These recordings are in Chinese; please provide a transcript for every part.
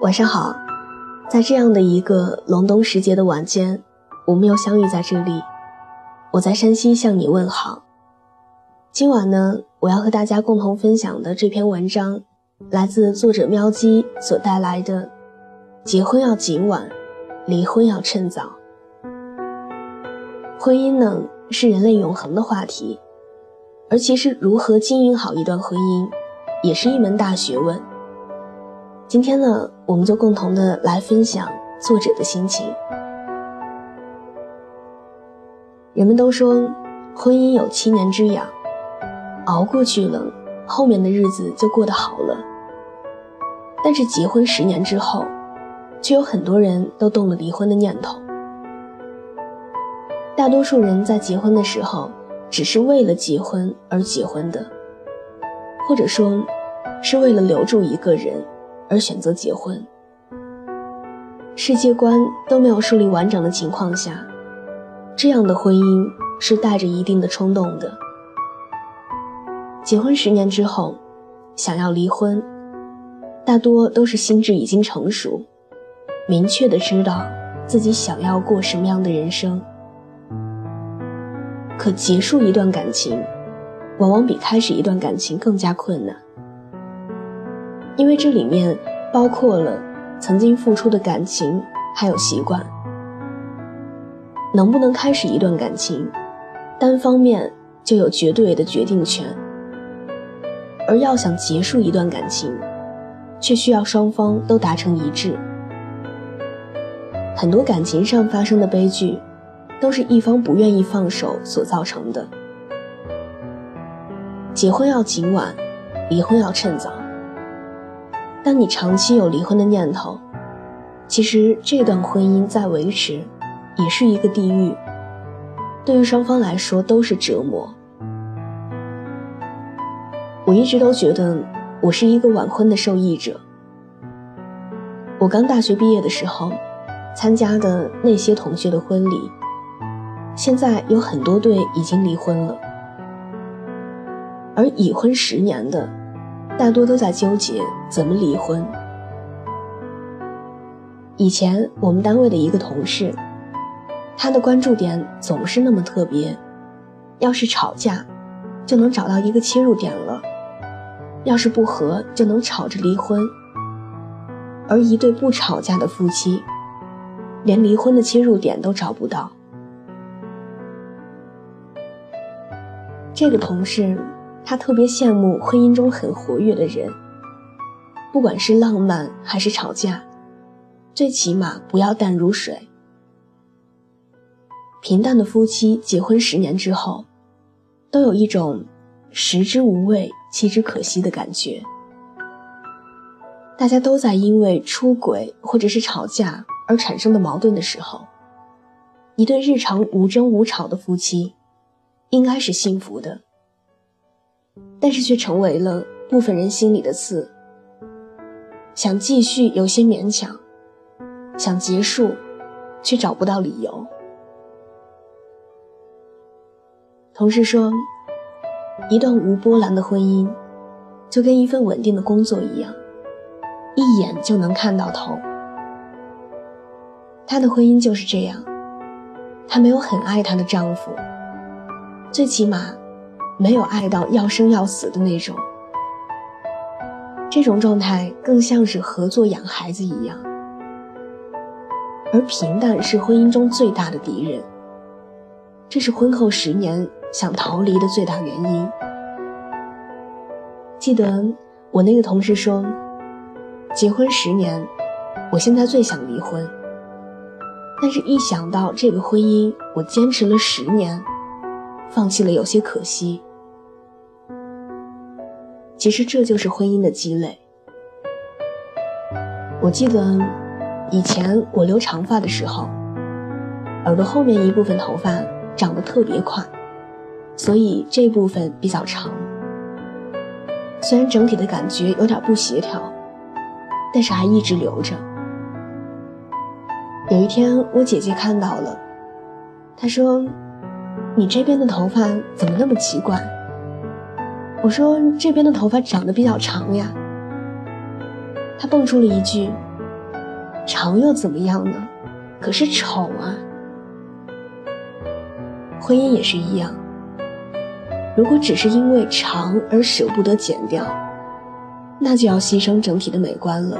晚上好，在这样的一个隆冬时节的晚间，我们又相遇在这里。我在山西向你问好。今晚呢，我要和大家共同分享的这篇文章，来自作者喵姬所带来的：结婚要紧晚，离婚要趁早。婚姻呢，是人类永恒的话题，而其实如何经营好一段婚姻，也是一门大学问。今天呢，我们就共同的来分享作者的心情。人们都说，婚姻有七年之痒，熬过去了，后面的日子就过得好了。但是结婚十年之后，却有很多人都动了离婚的念头。大多数人在结婚的时候，只是为了结婚而结婚的，或者说，是为了留住一个人而选择结婚。世界观都没有树立完整的情况下，这样的婚姻是带着一定的冲动的。结婚十年之后，想要离婚，大多都是心智已经成熟，明确的知道自己想要过什么样的人生。可结束一段感情，往往比开始一段感情更加困难，因为这里面包括了曾经付出的感情，还有习惯。能不能开始一段感情，单方面就有绝对的决定权；而要想结束一段感情，却需要双方都达成一致。很多感情上发生的悲剧。都是一方不愿意放手所造成的。结婚要紧晚，离婚要趁早。当你长期有离婚的念头，其实这段婚姻再维持，也是一个地狱，对于双方来说都是折磨。我一直都觉得我是一个晚婚的受益者。我刚大学毕业的时候，参加的那些同学的婚礼。现在有很多对已经离婚了，而已婚十年的，大多都在纠结怎么离婚。以前我们单位的一个同事，他的关注点总是那么特别，要是吵架，就能找到一个切入点了；要是不和，就能吵着离婚。而一对不吵架的夫妻，连离婚的切入点都找不到。这个同事，他特别羡慕婚姻中很活跃的人。不管是浪漫还是吵架，最起码不要淡如水。平淡的夫妻结婚十年之后，都有一种食之无味，弃之可惜的感觉。大家都在因为出轨或者是吵架而产生的矛盾的时候，一对日常无争无吵的夫妻。应该是幸福的，但是却成为了部分人心里的刺。想继续有些勉强，想结束，却找不到理由。同事说，一段无波澜的婚姻，就跟一份稳定的工作一样，一眼就能看到头。她的婚姻就是这样，她没有很爱她的丈夫。最起码，没有爱到要生要死的那种。这种状态更像是合作养孩子一样。而平淡是婚姻中最大的敌人。这是婚后十年想逃离的最大原因。记得我那个同事说，结婚十年，我现在最想离婚。但是，一想到这个婚姻，我坚持了十年。放弃了有些可惜，其实这就是婚姻的积累。我记得以前我留长发的时候，耳朵后面一部分头发长得特别快，所以这部分比较长。虽然整体的感觉有点不协调，但是还一直留着。有一天我姐姐看到了，她说。你这边的头发怎么那么奇怪？我说这边的头发长得比较长呀。他蹦出了一句：“长又怎么样呢？可是丑啊。婚姻也是一样，如果只是因为长而舍不得剪掉，那就要牺牲整体的美观了。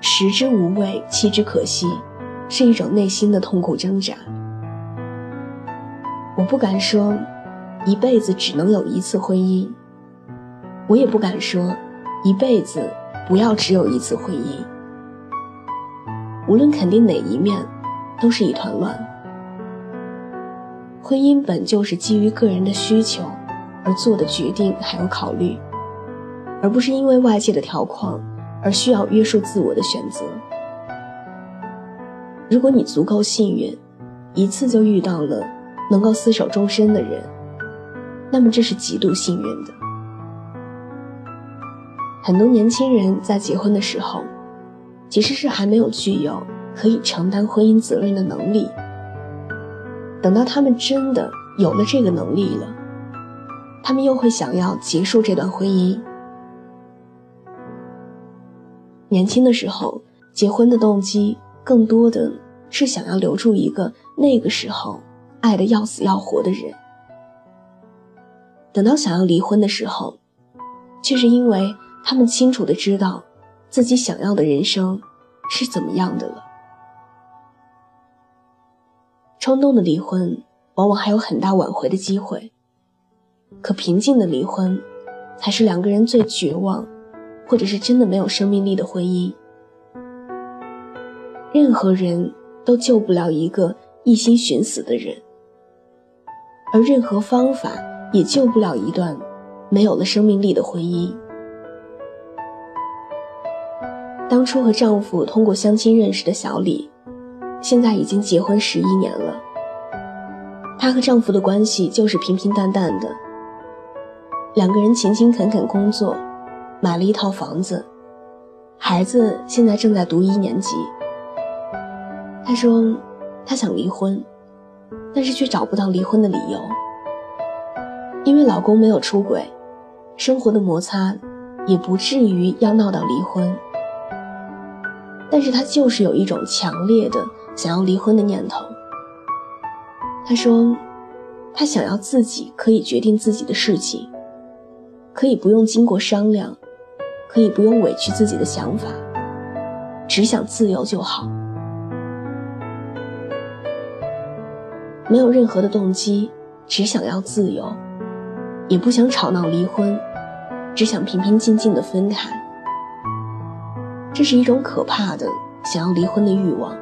食之无味，弃之可惜，是一种内心的痛苦挣扎。我不敢说，一辈子只能有一次婚姻。我也不敢说，一辈子不要只有一次婚姻。无论肯定哪一面，都是一团乱。婚姻本就是基于个人的需求而做的决定，还有考虑，而不是因为外界的条框而需要约束自我的选择。如果你足够幸运，一次就遇到了能够厮守终身的人，那么这是极度幸运的。很多年轻人在结婚的时候，其实是还没有具有可以承担婚姻责任的能力。等到他们真的有了这个能力了，他们又会想要结束这段婚姻。年轻的时候结婚的动机，更多的是想要留住一个那个时候爱的要死要活的人。等到想要离婚的时候，却是因为。他们清楚的知道，自己想要的人生是怎么样的了。冲动的离婚往往还有很大挽回的机会，可平静的离婚，才是两个人最绝望，或者是真的没有生命力的婚姻。任何人都救不了一个一心寻死的人，而任何方法也救不了一段没有了生命力的婚姻。当初和丈夫通过相亲认识的小李，现在已经结婚十一年了。她和丈夫的关系就是平平淡淡的，两个人勤勤恳恳工作，买了一套房子，孩子现在正在读一年级。她说，她想离婚，但是却找不到离婚的理由，因为老公没有出轨，生活的摩擦也不至于要闹到离婚。但是她就是有一种强烈的想要离婚的念头。她说，她想要自己可以决定自己的事情，可以不用经过商量，可以不用委屈自己的想法，只想自由就好，没有任何的动机，只想要自由，也不想吵闹离婚，只想平平静静的分开。这是一种可怕的想要离婚的欲望，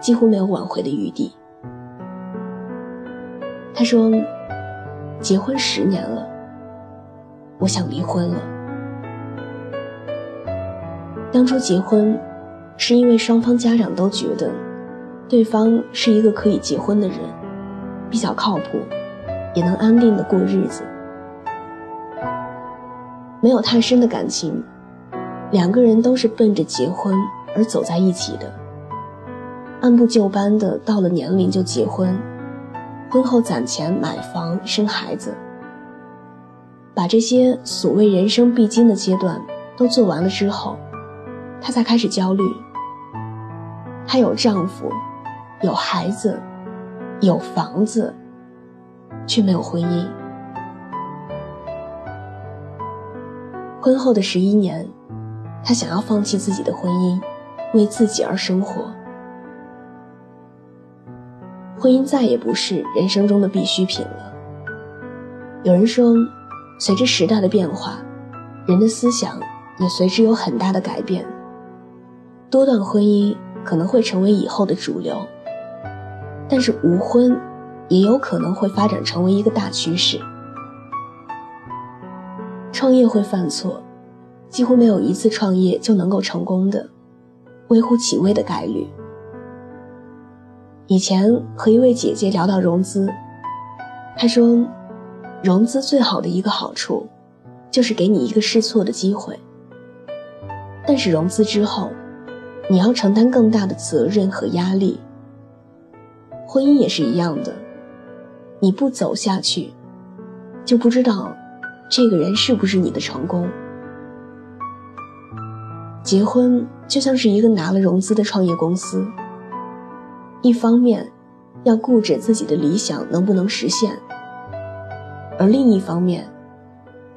几乎没有挽回的余地。他说：“结婚十年了，我想离婚了。当初结婚，是因为双方家长都觉得，对方是一个可以结婚的人，比较靠谱，也能安定的过日子，没有太深的感情。”两个人都是奔着结婚而走在一起的，按部就班的到了年龄就结婚，婚后攒钱买房生孩子，把这些所谓人生必经的阶段都做完了之后，她才开始焦虑。她有丈夫，有孩子，有房子，却没有婚姻。婚后的十一年。她想要放弃自己的婚姻，为自己而生活。婚姻再也不是人生中的必需品了。有人说，随着时代的变化，人的思想也随之有很大的改变。多段婚姻可能会成为以后的主流，但是无婚也有可能会发展成为一个大趋势。创业会犯错。几乎没有一次创业就能够成功的，微乎其微的概率。以前和一位姐姐聊到融资，她说，融资最好的一个好处，就是给你一个试错的机会。但是融资之后，你要承担更大的责任和压力。婚姻也是一样的，你不走下去，就不知道这个人是不是你的成功。结婚就像是一个拿了融资的创业公司，一方面要顾着自己的理想能不能实现，而另一方面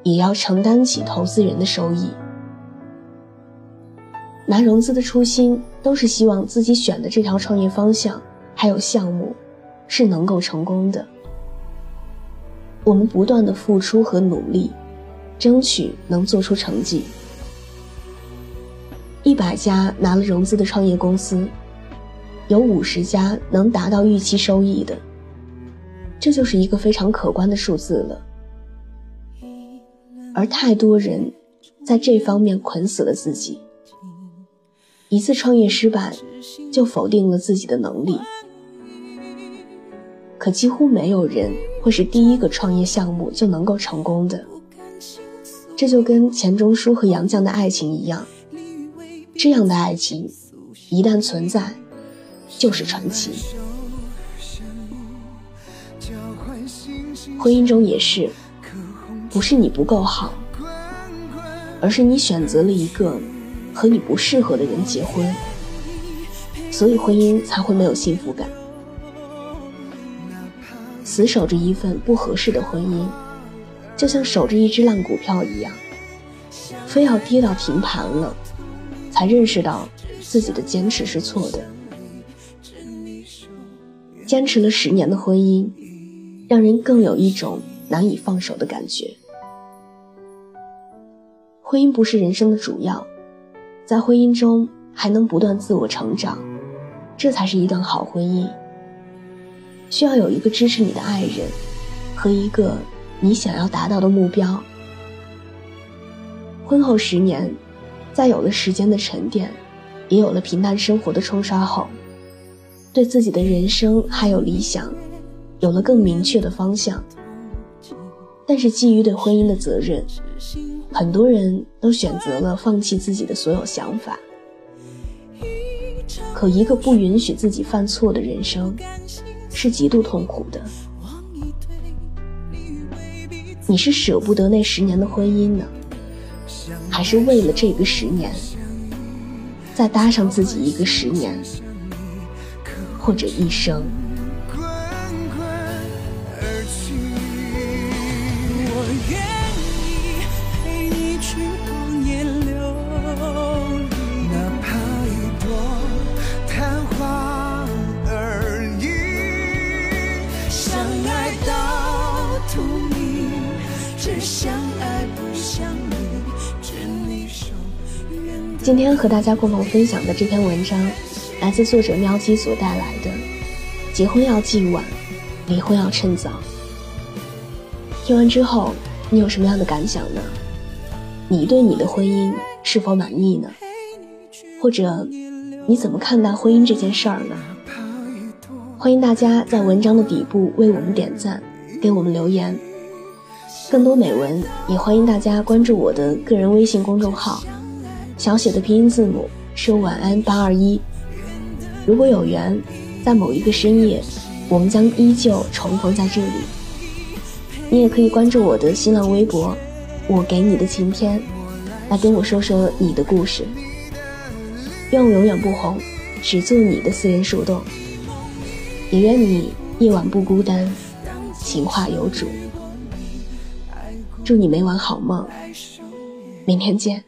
也要承担起投资人的收益。拿融资的初心都是希望自己选的这条创业方向还有项目是能够成功的。我们不断的付出和努力，争取能做出成绩。一百家拿了融资的创业公司，有五十家能达到预期收益的，这就是一个非常可观的数字了。而太多人在这方面捆死了自己，一次创业失败就否定了自己的能力。可几乎没有人会是第一个创业项目就能够成功的，这就跟钱钟书和杨绛的爱情一样。这样的爱情，一旦存在，就是传奇。婚姻中也是，不是你不够好，而是你选择了一个和你不适合的人结婚，所以婚姻才会没有幸福感。死守着一份不合适的婚姻，就像守着一只烂股票一样，非要跌到平盘了。才认识到自己的坚持是错的。坚持了十年的婚姻，让人更有一种难以放手的感觉。婚姻不是人生的主要，在婚姻中还能不断自我成长，这才是一段好婚姻。需要有一个支持你的爱人，和一个你想要达到的目标。婚后十年。在有了时间的沉淀，也有了平淡生活的冲刷后，对自己的人生还有理想，有了更明确的方向。但是基于对婚姻的责任，很多人都选择了放弃自己的所有想法。可一个不允许自己犯错的人生，是极度痛苦的。你是舍不得那十年的婚姻呢？还是为了这个十年，再搭上自己一个十年，或者一生。只想爱不想你今天和大家共同分享的这篇文章，来自作者喵姬所带来的“结婚要记晚，离婚要趁早”。听完之后，你有什么样的感想呢？你对你的婚姻是否满意呢？或者你怎么看待婚姻这件事儿呢？欢迎大家在文章的底部为我们点赞，给我们留言。更多美文，也欢迎大家关注我的个人微信公众号。小写的拼音字母是晚安八二一。如果有缘，在某一个深夜，我们将依旧重逢在这里。你也可以关注我的新浪微博，我给你的晴天，来跟我说说你的故事。愿我永远不红，只做你的私人树洞。也愿你夜晚不孤单，情话有主。祝你每晚好梦，明天见。